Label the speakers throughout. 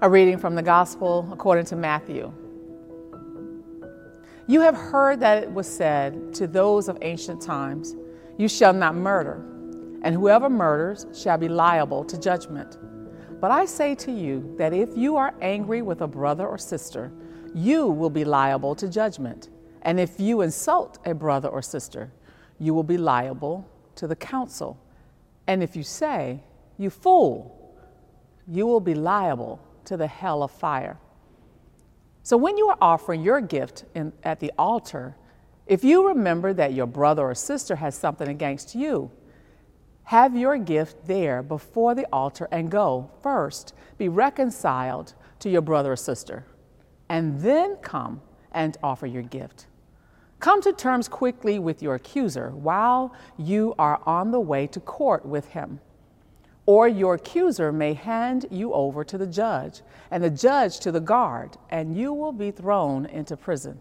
Speaker 1: A reading from the Gospel according to Matthew. You have heard that it was said to those of ancient times, You shall not murder, and whoever murders shall be liable to judgment. But I say to you that if you are angry with a brother or sister, you will be liable to judgment. And if you insult a brother or sister, you will be liable to the council. And if you say, You fool, you will be liable to the hell of fire. So when you are offering your gift in, at the altar, if you remember that your brother or sister has something against you, have your gift there before the altar and go first, be reconciled to your brother or sister, and then come and offer your gift. Come to terms quickly with your accuser while you are on the way to court with him. Or your accuser may hand you over to the judge, and the judge to the guard, and you will be thrown into prison.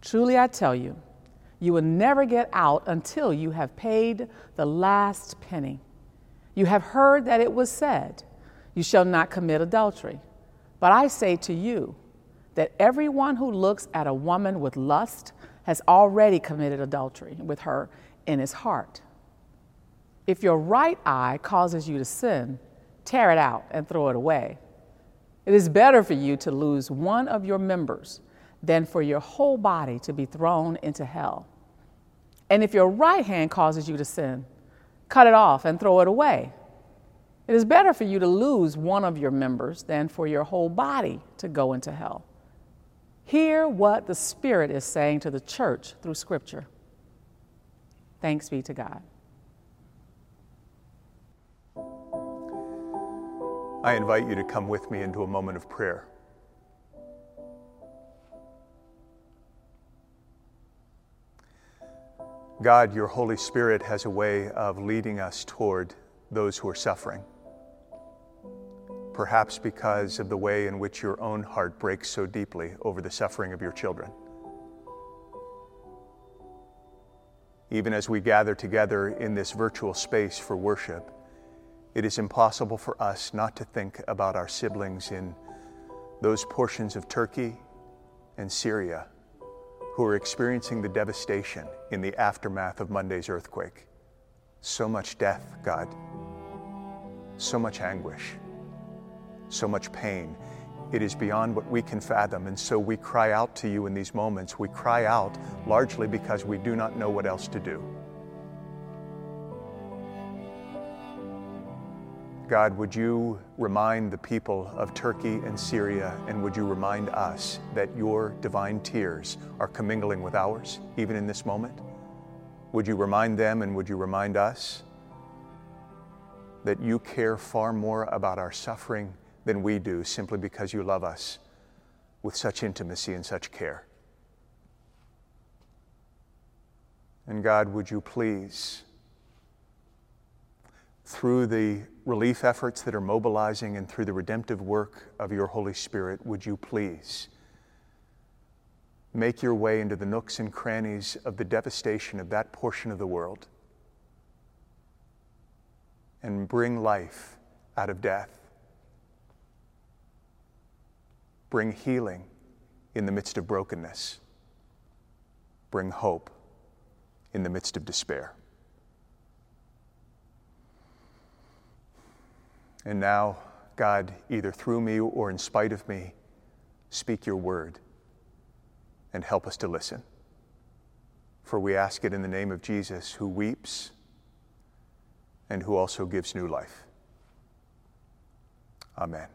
Speaker 1: Truly, I tell you, you will never get out until you have paid the last penny. You have heard that it was said, You shall not commit adultery. But I say to you that everyone who looks at a woman with lust has already committed adultery with her in his heart. If your right eye causes you to sin, tear it out and throw it away. It is better for you to lose one of your members than for your whole body to be thrown into hell. And if your right hand causes you to sin, cut it off and throw it away. It is better for you to lose one of your members than for your whole body to go into hell. Hear what the Spirit is saying to the church through Scripture. Thanks be to God.
Speaker 2: I invite you to come with me into a moment of prayer. God, your Holy Spirit has a way of leading us toward those who are suffering. Perhaps because of the way in which your own heart breaks so deeply over the suffering of your children. Even as we gather together in this virtual space for worship, it is impossible for us not to think about our siblings in those portions of Turkey and Syria who are experiencing the devastation in the aftermath of Monday's earthquake. So much death, God. So much anguish. So much pain. It is beyond what we can fathom. And so we cry out to you in these moments. We cry out largely because we do not know what else to do. God, would you remind the people of Turkey and Syria, and would you remind us that your divine tears are commingling with ours, even in this moment? Would you remind them and would you remind us that you care far more about our suffering than we do simply because you love us with such intimacy and such care? And God, would you please, through the relief efforts that are mobilizing and through the redemptive work of your Holy Spirit, would you please make your way into the nooks and crannies of the devastation of that portion of the world and bring life out of death? Bring healing in the midst of brokenness. Bring hope in the midst of despair. And now, God, either through me or in spite of me, speak your word and help us to listen. For we ask it in the name of Jesus, who weeps and who also gives new life. Amen.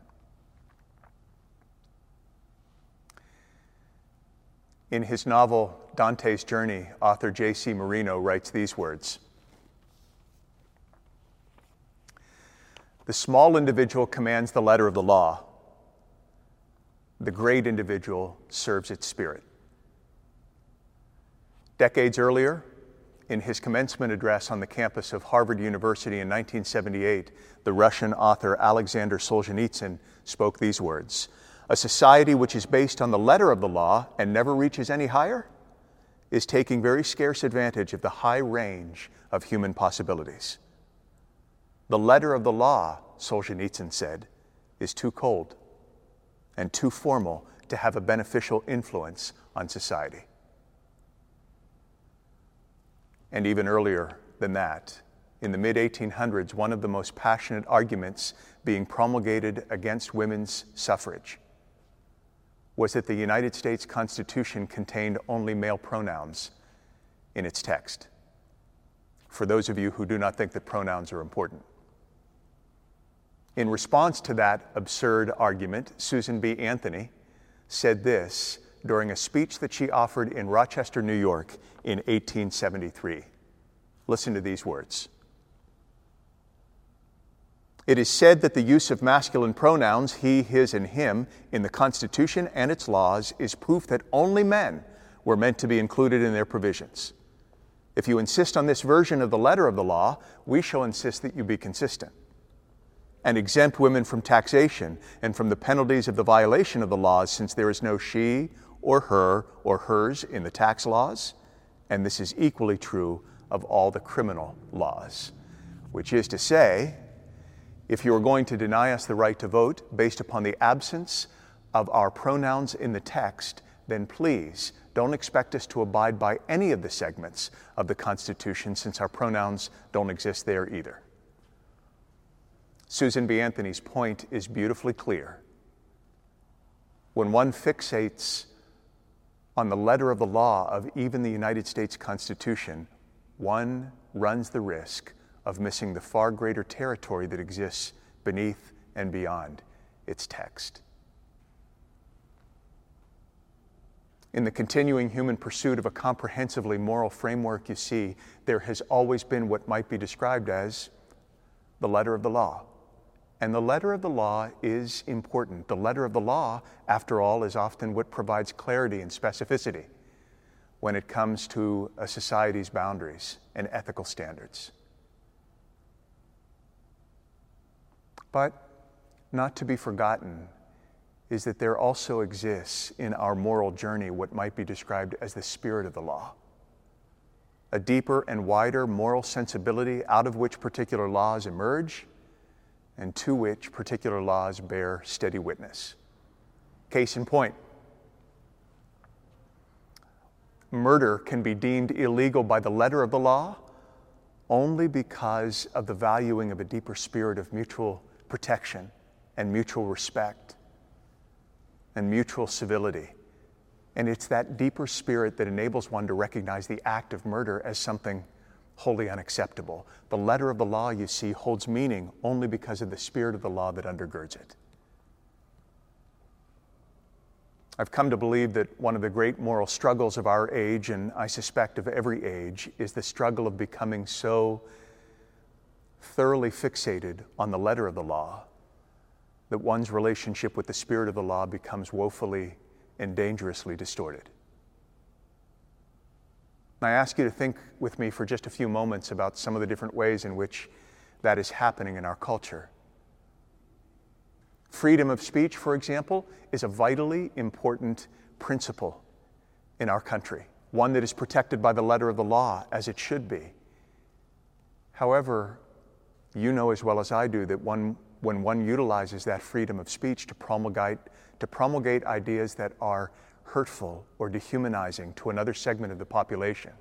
Speaker 2: In his novel, Dante's Journey, author J.C. Marino writes these words. The small individual commands the letter of the law. The great individual serves its spirit. Decades earlier, in his commencement address on the campus of Harvard University in 1978, the Russian author Alexander Solzhenitsyn spoke these words A society which is based on the letter of the law and never reaches any higher is taking very scarce advantage of the high range of human possibilities. The letter of the law, Solzhenitsyn said, is too cold and too formal to have a beneficial influence on society. And even earlier than that, in the mid 1800s, one of the most passionate arguments being promulgated against women's suffrage was that the United States Constitution contained only male pronouns in its text. For those of you who do not think that pronouns are important. In response to that absurd argument, Susan B. Anthony said this during a speech that she offered in Rochester, New York in 1873. Listen to these words. It is said that the use of masculine pronouns, he, his, and him, in the Constitution and its laws is proof that only men were meant to be included in their provisions. If you insist on this version of the letter of the law, we shall insist that you be consistent and exempt women from taxation and from the penalties of the violation of the laws, since there is no she or her or hers in the tax laws, and this is equally true of all the criminal laws. Which is to say, if you are going to deny us the right to vote based upon the absence of our pronouns in the text, then please don't expect us to abide by any of the segments of the Constitution since our pronouns don't exist there either. Susan B. Anthony's point is beautifully clear. When one fixates on the letter of the law of even the United States Constitution, one runs the risk of missing the far greater territory that exists beneath and beyond its text. In the continuing human pursuit of a comprehensively moral framework, you see, there has always been what might be described as the letter of the law. And the letter of the law is important. The letter of the law, after all, is often what provides clarity and specificity when it comes to a society's boundaries and ethical standards. But not to be forgotten is that there also exists in our moral journey what might be described as the spirit of the law. A deeper and wider moral sensibility out of which particular laws emerge and to which particular laws bear steady witness. Case in point murder can be deemed illegal by the letter of the law only because of the valuing of a deeper spirit of mutual protection and mutual respect and mutual civility. And it's that deeper spirit that enables one to recognize the act of murder as something wholly unacceptable. The letter of the law, you see, holds meaning only because of the spirit of the law that undergirds it. I've come to believe that one of the great moral struggles of our age, and I suspect of every age, is the struggle of becoming so thoroughly fixated on the letter of the law that one's relationship with the spirit of the law becomes woefully and dangerously distorted. I ask you to think with me for just a few moments about some of the different ways in which that is happening in our culture. Freedom of speech, for example, is a vitally important principle in our country, one that is protected by the letter of the law, as it should be. However, you know as well as I do that one, when one utilizes that freedom of speech to promulgate, to promulgate ideas that are hurtful or dehumanizing to another segment of the population,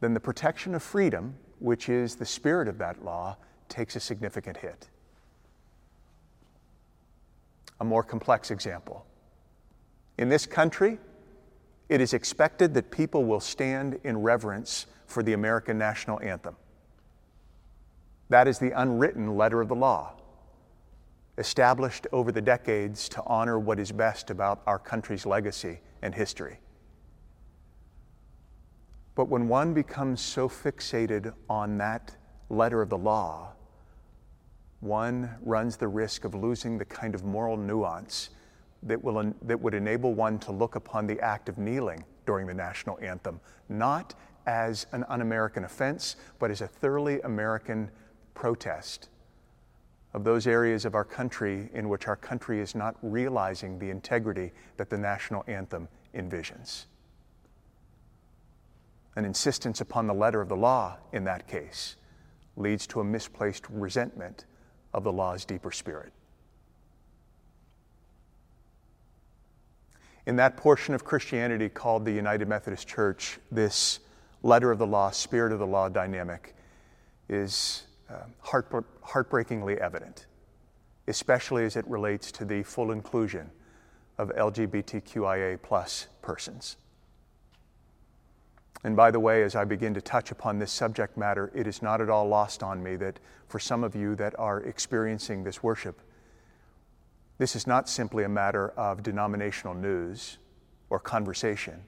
Speaker 2: then the protection of freedom, which is the spirit of that law, takes a significant hit. A more complex example. In this country, it is expected that people will stand in reverence for the American national anthem. That is the unwritten letter of the law, established over the decades to honor what is best about our country's legacy and history. But when one becomes so fixated on that letter of the law, one runs the risk of losing the kind of moral nuance that, will, that would enable one to look upon the act of kneeling during the national anthem not as an un American offense, but as a thoroughly American protest of those areas of our country in which our country is not realizing the integrity that the national anthem envisions. An insistence upon the letter of the law in that case leads to a misplaced resentment of the law's deeper spirit. In that portion of Christianity called the United Methodist Church, this letter of the law, spirit of the law dynamic is Um, heart, heartbreakingly evident, especially as it relates to the full inclusion of LGBTQIA plus persons. And by the way, as I begin to touch upon this subject matter, it is not at all lost on me that for some of you that are experiencing this worship, this is not simply a matter of denominational news or conversation.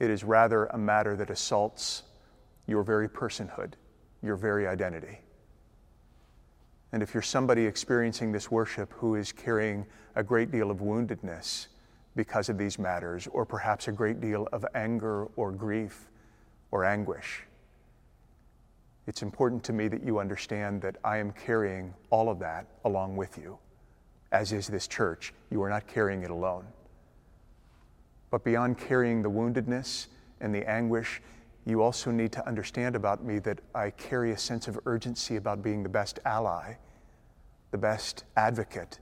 Speaker 2: It is rather a matter that assaults your very personhood, your very identity. And if you're somebody experiencing this worship who is carrying a great deal of woundedness because of these matters, or perhaps a great deal of anger or grief or anguish, it's important to me that you understand that I am carrying all of that along with you, as is this church. You are not carrying it alone. But beyond carrying the woundedness and the anguish, you also need to understand about me that I carry a sense of urgency about being the best ally, the best advocate,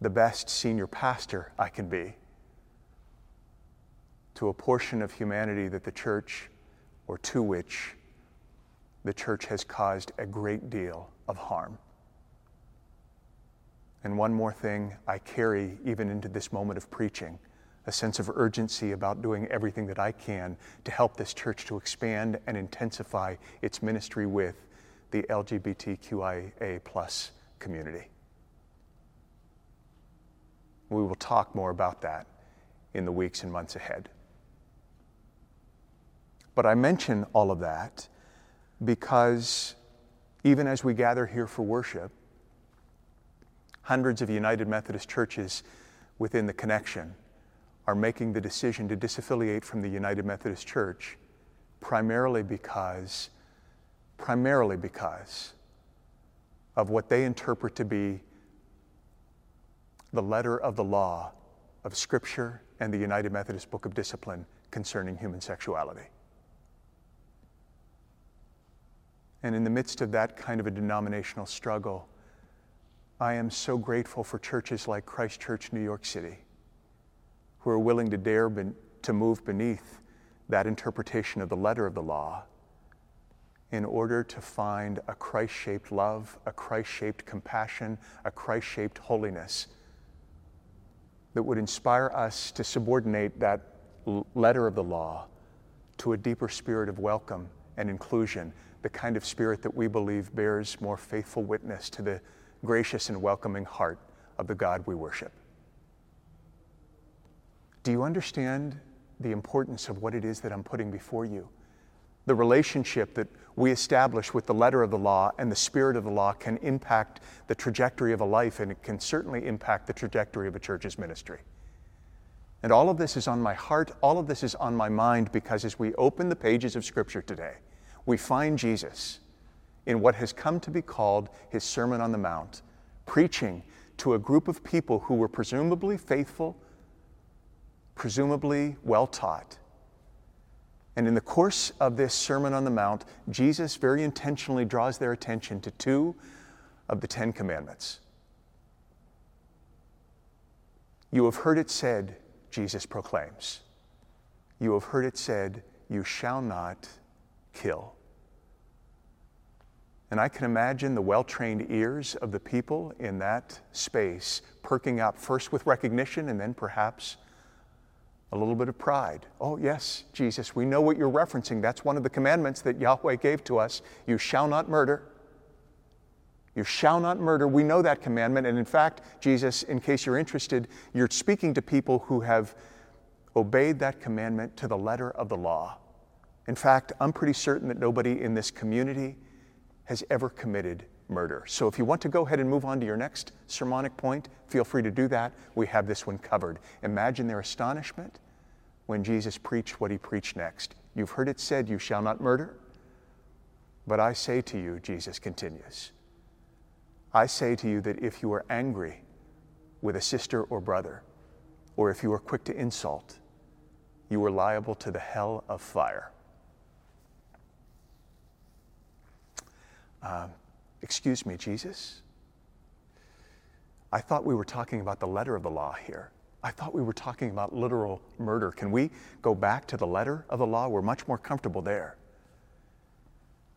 Speaker 2: the best senior pastor I can be to a portion of humanity that the church, or to which the church has caused a great deal of harm. And one more thing I carry even into this moment of preaching a sense of urgency about doing everything that I can to help this church to expand and intensify its ministry with the LGBTQIA plus community. We will talk more about that in the weeks and months ahead. But I mention all of that because even as we gather here for worship, hundreds of United Methodist churches within the connection are making the decision to disaffiliate from the United Methodist Church primarily because primarily because of what they interpret to be the letter of the law of Scripture and the United Methodist Book of Discipline concerning human sexuality. And in the midst of that kind of a denominational struggle, I am so grateful for churches like Christ Church, New York City who are willing to dare ben- to move beneath that interpretation of the letter of the law in order to find a Christ shaped love, a Christ shaped compassion, a Christ shaped holiness that would inspire us to subordinate that letter of the law to a deeper spirit of welcome and inclusion, the kind of spirit that we believe bears more faithful witness to the gracious and welcoming heart of the God we worship. Do you understand the importance of what it is that I'm putting before you? The relationship that we establish with the letter of the law and the spirit of the law can impact the trajectory of a life, and it can certainly impact the trajectory of a church's ministry. And all of this is on my heart, all of this is on my mind because as we open the pages of Scripture today, we find Jesus in what has come to be called his Sermon on the Mount, preaching to a group of people who were presumably faithful presumably well taught. And in the course of this Sermon on the Mount, Jesus very intentionally draws their attention to two of the Ten Commandments. You have heard it said, Jesus proclaims, you have heard it said, you shall not kill. And I can imagine the well trained ears of the people in that space perking up first with recognition and then perhaps a little bit of pride. Oh, yes, Jesus, we know what you're referencing. That's one of the commandments that Yahweh gave to us. You shall not murder. You shall not murder. We know that commandment. And in fact, Jesus, in case you're interested, you're speaking to people who have obeyed that commandment to the letter of the law. In fact, I'm pretty certain that nobody in this community has ever committed murder. So if you want to go ahead and move on to your next sermonic point, feel free to do that. We have this one covered. Imagine their astonishment when Jesus preached what he preached next. You've heard it said, You shall not murder. But I say to you, Jesus continues, I say to you that if you are angry with a sister or brother, or if you are quick to insult, you are liable to the hell of fire. Uh, Excuse me, Jesus? I thought we were talking about the letter of the law here. I thought we were talking about literal murder. Can we go back to the letter of the law? We're much more comfortable there.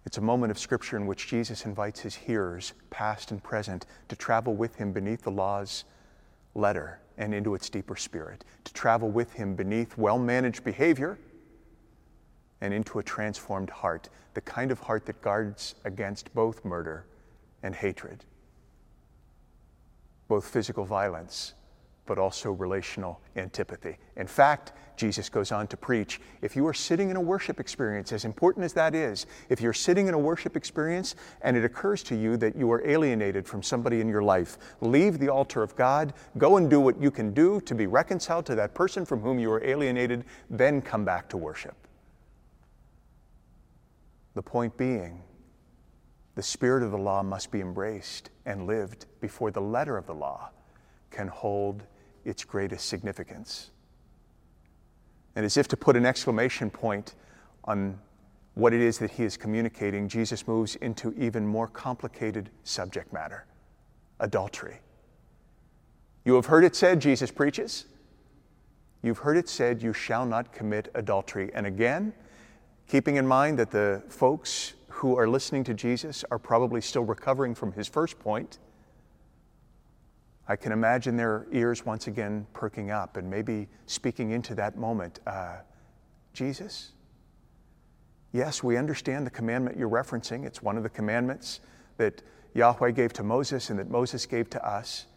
Speaker 2: It's a moment of scripture in which Jesus invites his hearers, past and present, to travel with him beneath the law's letter and into its deeper spirit, to travel with him beneath well managed behavior and into a transformed heart, the kind of heart that guards against both murder and hatred, both physical violence but also relational antipathy. In fact, Jesus goes on to preach if you are sitting in a worship experience, as important as that is, if you're sitting in a worship experience and it occurs to you that you are alienated from somebody in your life, leave the altar of God, go and do what you can do to be reconciled to that person from whom you are alienated, then come back to worship. The point being, the spirit of the law must be embraced and lived before the letter of the law can hold its greatest significance. And as if to put an exclamation point on what it is that he is communicating, Jesus moves into even more complicated subject matter adultery. You have heard it said, Jesus preaches, you've heard it said, you shall not commit adultery. And again, keeping in mind that the folks who are listening to Jesus are probably still recovering from his first point, I can imagine their ears once again perking up and maybe speaking into that moment uh, Jesus? Yes, we understand the commandment you're referencing. It's one of the commandments that Yahweh gave to Moses and that Moses gave to us.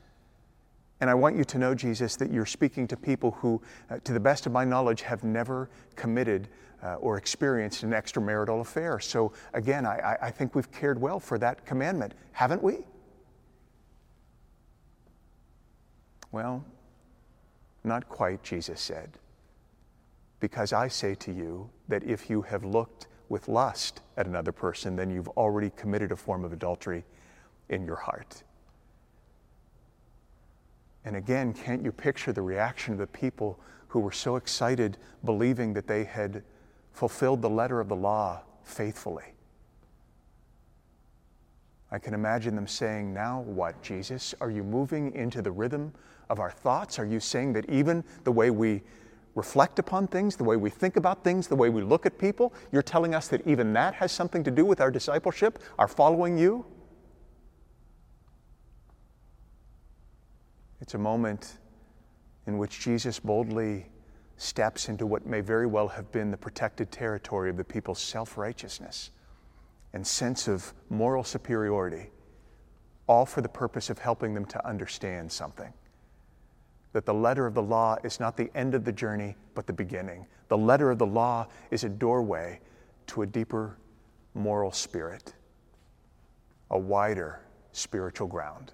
Speaker 2: And I want you to know, Jesus, that you're speaking to people who, uh, to the best of my knowledge, have never committed uh, or experienced an extramarital affair. So again, I, I think we've cared well for that commandment, haven't we? Well, not quite, Jesus said. Because I say to you that if you have looked with lust at another person, then you've already committed a form of adultery in your heart. And again, can't you picture the reaction of the people who were so excited, believing that they had fulfilled the letter of the law faithfully? I can imagine them saying, Now what, Jesus? Are you moving into the rhythm of our thoughts? Are you saying that even the way we reflect upon things, the way we think about things, the way we look at people, you're telling us that even that has something to do with our discipleship, our following you? It's a moment in which Jesus boldly steps into what may very well have been the protected territory of the people's self righteousness and sense of moral superiority, all for the purpose of helping them to understand something. That the letter of the law is not the end of the journey, but the beginning. The letter of the law is a doorway to a deeper moral spirit, a wider spiritual ground.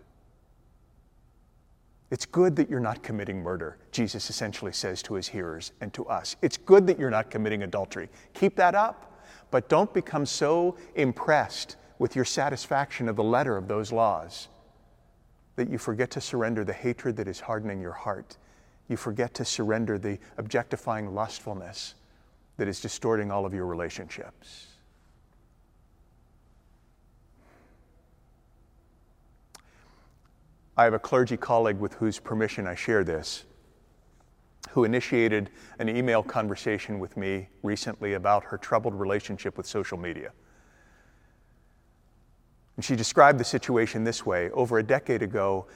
Speaker 2: It's good that you're not committing murder, Jesus essentially says to his hearers and to us. It's good that you're not committing adultery. Keep that up. But don't become so impressed with your satisfaction of the letter of those laws that you forget to surrender the hatred that is hardening your heart. You forget to surrender the objectifying lustfulness that is distorting all of your relationships. I have a clergy colleague with whose permission I share this who initiated an email conversation with me recently about her troubled relationship with social media. And she described the situation this way Over a decade ago,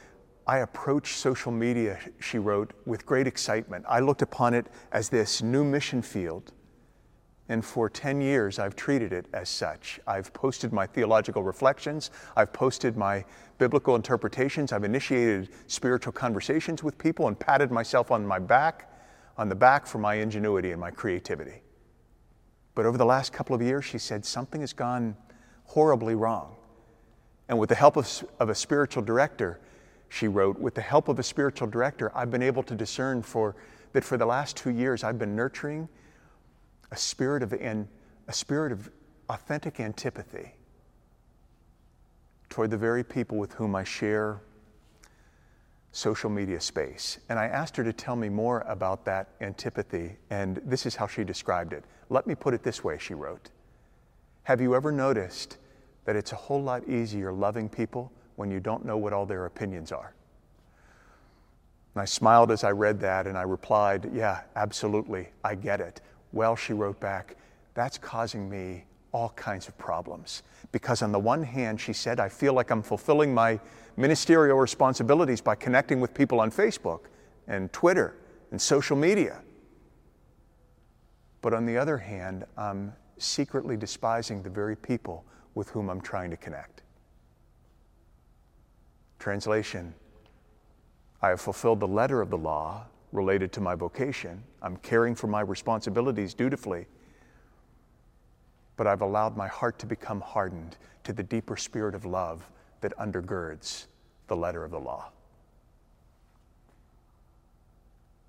Speaker 2: I approached social media, she wrote, with great excitement. I looked upon it as this new mission field. And for 10 years, I've treated it as such. I've posted my theological reflections, I've posted my biblical interpretations, I've initiated spiritual conversations with people and patted myself on my back, on the back for my ingenuity and my creativity. But over the last couple of years, she said, something has gone horribly wrong. And with the help of, of a spiritual director, she wrote, with the help of a spiritual director, I've been able to discern for, that for the last two years, I've been nurturing a spirit of, an, a spirit of authentic antipathy toward the very people with whom I share social media space. And I asked her to tell me more about that antipathy, and this is how she described it. Let me put it this way, she wrote Have you ever noticed that it's a whole lot easier loving people when you don't know what all their opinions are. And I smiled as I read that and I replied, Yeah, absolutely, I get it. Well, she wrote back, That's causing me all kinds of problems. Because on the one hand, she said, I feel like I'm fulfilling my ministerial responsibilities by connecting with people on Facebook and Twitter and social media. But on the other hand, I'm secretly despising the very people with whom I'm trying to connect. Translation I have fulfilled the letter of the law related to my vocation. I'm caring for my responsibilities dutifully. But I've allowed my heart to become hardened to the deeper spirit of love that undergirds the letter of the law.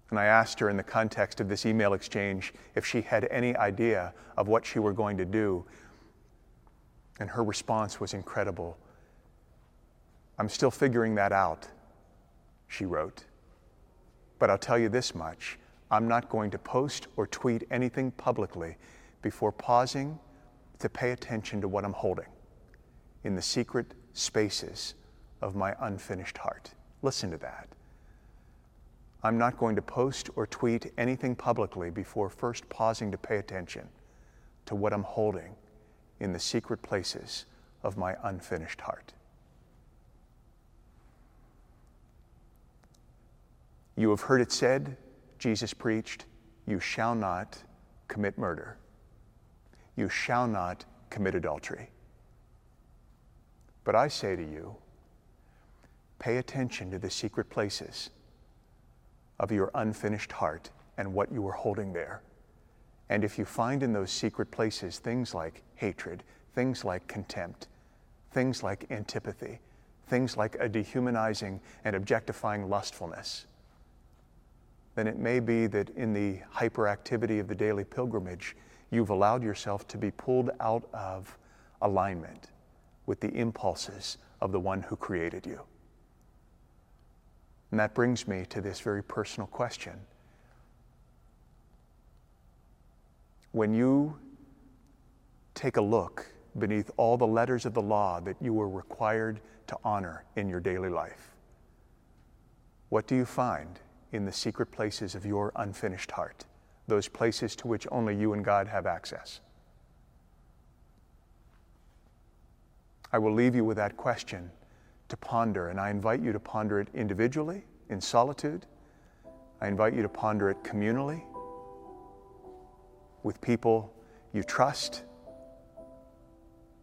Speaker 2: And I asked her in the context of this email exchange if she had any idea of what she were going to do. And her response was incredible. I'm still figuring that out, she wrote. But I'll tell you this much I'm not going to post or tweet anything publicly before pausing to pay attention to what I'm holding in the secret spaces of my unfinished heart. Listen to that. I'm not going to post or tweet anything publicly before first pausing to pay attention to what I'm holding in the secret places of my unfinished heart. You have heard it said, Jesus preached, you shall not commit murder. You shall not commit adultery. But I say to you, pay attention to the secret places of your unfinished heart and what you are holding there. And if you find in those secret places things like hatred, things like contempt, things like antipathy, things like a dehumanizing and objectifying lustfulness, then it may be that in the hyperactivity of the daily pilgrimage, you've allowed yourself to be pulled out of alignment with the impulses of the one who created you. And that brings me to this very personal question. When you take a look beneath all the letters of the law that you were required to honor in your daily life, what do you find in the secret places of your unfinished heart? Those places to which only you and God have access. I will leave you with that question to ponder, and I invite you to ponder it individually, in solitude. I invite you to ponder it communally, with people you trust.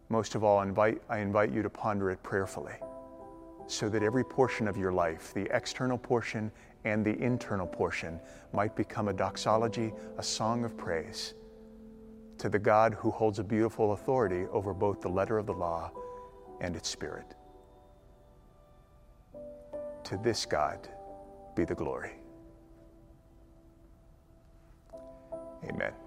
Speaker 2: Most of all, I invite, I invite you to ponder it prayerfully so that every portion of your life, the external portion and the internal portion, might become a doxology, a song of praise to the God who holds a beautiful authority over both the letter of the law and its spirit. To this God be the glory. Amen.